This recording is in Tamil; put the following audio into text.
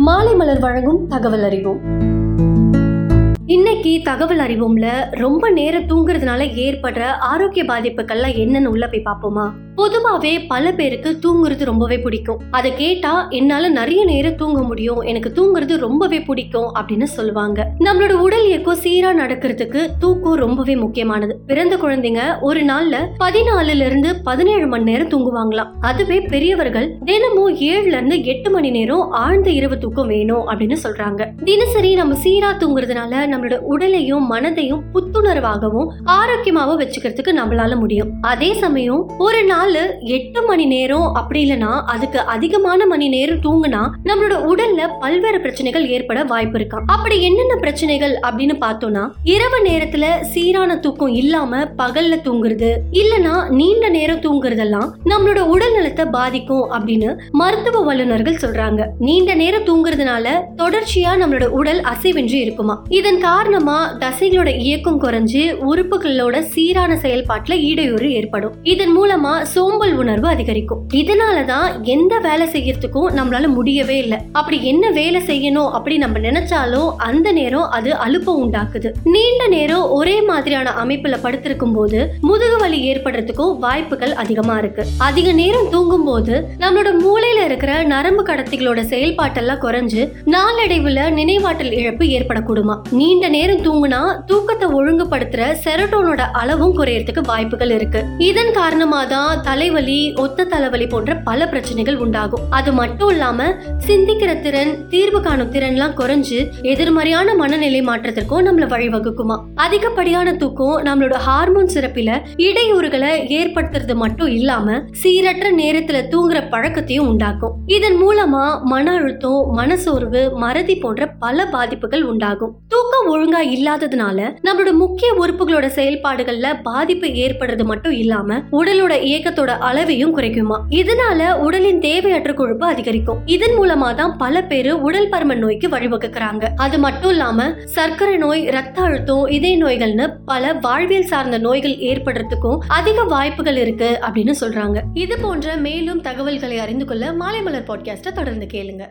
மாலை மலர் வழங்கும் தகவல் அறிவோம். இன்னைக்கு தகவல் அறிவோம்ல ரொம்ப நேரம் தூங்குறதுனால ஏற்படுற ஆரோக்கிய பாதிப்புகள்லாம் என்னன்னு உள்ள போய் பார்ப்போமா? பொதுவாவே பல பேருக்கு தூங்குறது ரொம்பவே பிடிக்கும். அதை கேட்டா என்னால நிறைய நேரம் தூங்க முடியும். எனக்கு தூங்குறது ரொம்பவே பிடிக்கும். அப்படின்னு சொல்லுவாங்க. நம்மளோட உடல் இயக்கம் சீரா நடக்கிறதுக்கு தூக்கம் ரொம்பவே முக்கியமானது. பிறந்த குழந்தைங்க ஒரு நாள்ல பதினாலுல இருந்து பதினேழு மணி நேரம் தூங்குவாங்களாம். அதுவே பெரியவர்கள் தினமும் ஏழுல இருந்து எட்டு மணி நேரம் ஆழ்ந்த இரவு தூக்கம் வேணும் அப்படின்னு சொல்றாங்க. தினசரி நம்ம சீரா தூங்குறதுனால நம்மளோட உடலையும் மனதையும் புத்துணர்வாகவும் ஆரோக்கியமாகவும் வச்சுக்கிறதுக்கு நம்மளால முடியும். அதே சமயம் ஒரு நாள் எட்டு மணி நேரம் அப்படி இல்லைன்னா அதுக்கு அதிகமான மணி நேரம் தூங்குனா நம்மளோட உடல்ல பல்வேறு பிரச்சனைகள் ஏற்பட வாய்ப்பு இருக்காம் அப்படி என்னென்ன பிரச்சனைகள் அப்படின்னு பார்த்தோம்னா இரவு நேரத்துல சீரான தூக்கம் இல்லாம பகல்ல தூங்குறது இல்லனா நீண்ட நேரம் தூங்குறதெல்லாம் நம்மளோட உடல் நலத்தை பாதிக்கும் அப்படின்னு மருத்துவ வல்லுநர்கள் சொல்றாங்க. நீண்ட நேரம் தூங்குறதுனால தொடர்ச்சியா நம்மளோட உடல் அசைவின்றி இருக்குமா? இதன் காரணமா தசைகளோட இயக்கம் குறைஞ்சு உறுப்புகளோட சீரான செயல்பாட்டுல இடையூறு ஏற்படும். இதன் மூலமா சோம்பல் உணர்வு அதிகரிக்கும். இதனாலதான் எந்த வேலை செய்யறதுக்கும் நம்மளால முடியவே இல்லை. அப்படி என்ன வேலை செய்யணும் அப்படி நம்ம நினைச்சாலும் அந்த நேரம் அது அலுப்ப உண்டாக்குது. நீண்ட நேரம் ஒரே மாதிரியான அமைப்புல படுத்திருக்கும் போது முதுகு வலி ஏற்படுறதுக்கும் வாய்ப்புகள் அதிகமா இருக்கு. அதிக நேரம் தூங்கும் போது நம்மளோட மூளையில இருக்கிற நரம்பு கடத்திகளோட செயல்பாட்டெல்லாம் குறைஞ்சு நாளடைவுல நினைவாற்றல் இழப்பு ஏற்படக்கூடுமா? நீண்ட நேரம் தூங்குனா தூக்கத்தை ஒழுங்குபடுத்துற செரட்டோனோட அளவும் குறையறதுக்கு வாய்ப்புகள் இருக்கு. இதன் காரணமா தான் தலைவலி ஒத்த தலைவலி போன்ற பல பிரச்சனைகள் உண்டாகும். அது மட்டும் இல்லாம சிந்திக்கிற திறன் தீர்வு காணும் திறன்லாம் குறைஞ்சு எதிர்மறையான மனநிலை மாற்றத்திற்கும் நம்மள வழிவகுக்குமா? அதிகப்படியான தூக்கம் நம்மளோட ஹார்மோன் சிறப்பில இடையூறுகளை ஏற்படுத்துறது மட்டும் இல்லாம சீரற்ற நேரத்துல தூங்குற பழக்கத்தையும் உண்டாக்கும். இதன் மூலமா மன அழுத்தம் மனசோர்வு மறதி போன்ற பல பாதிப்புகள் உண்டாகும். தூக்கம் ஒழுங்கா இல்லாததுனால நம்மளோட முக்கிய உறுப்புகளோட செயல்பாடுகள்ல பாதிப்பு ஏற்படுறது மட்டும் இல்லாம உடலோட இயக்கத்தோட அளவையும் குறைக்குமா. இதனால உடலின் தேவையற்ற கொழுப்பு அதிகரிக்கும். இதன் மூலமா தான் பல பேரு உடல் பருமன் நோய்க்கு வழிவகுக்கிறாங்க. அது மட்டும் இல்லாம சர்க்கரை நோய் ரத்த அழுத்தம் இதய நோய்கள்னு பல வாழ்வியல் சார்ந்த நோய்கள் ஏற்படுறதுக்கும் அதிக வாய்ப்புகள் இருக்கு அப்படின்னு சொல்றாங்க. இது போன்ற மேலும் தகவல்களை அறிந்து கொள்ள மாலை மலர் பாட்காஸ்ட தொடர்ந்து கேளுங்க.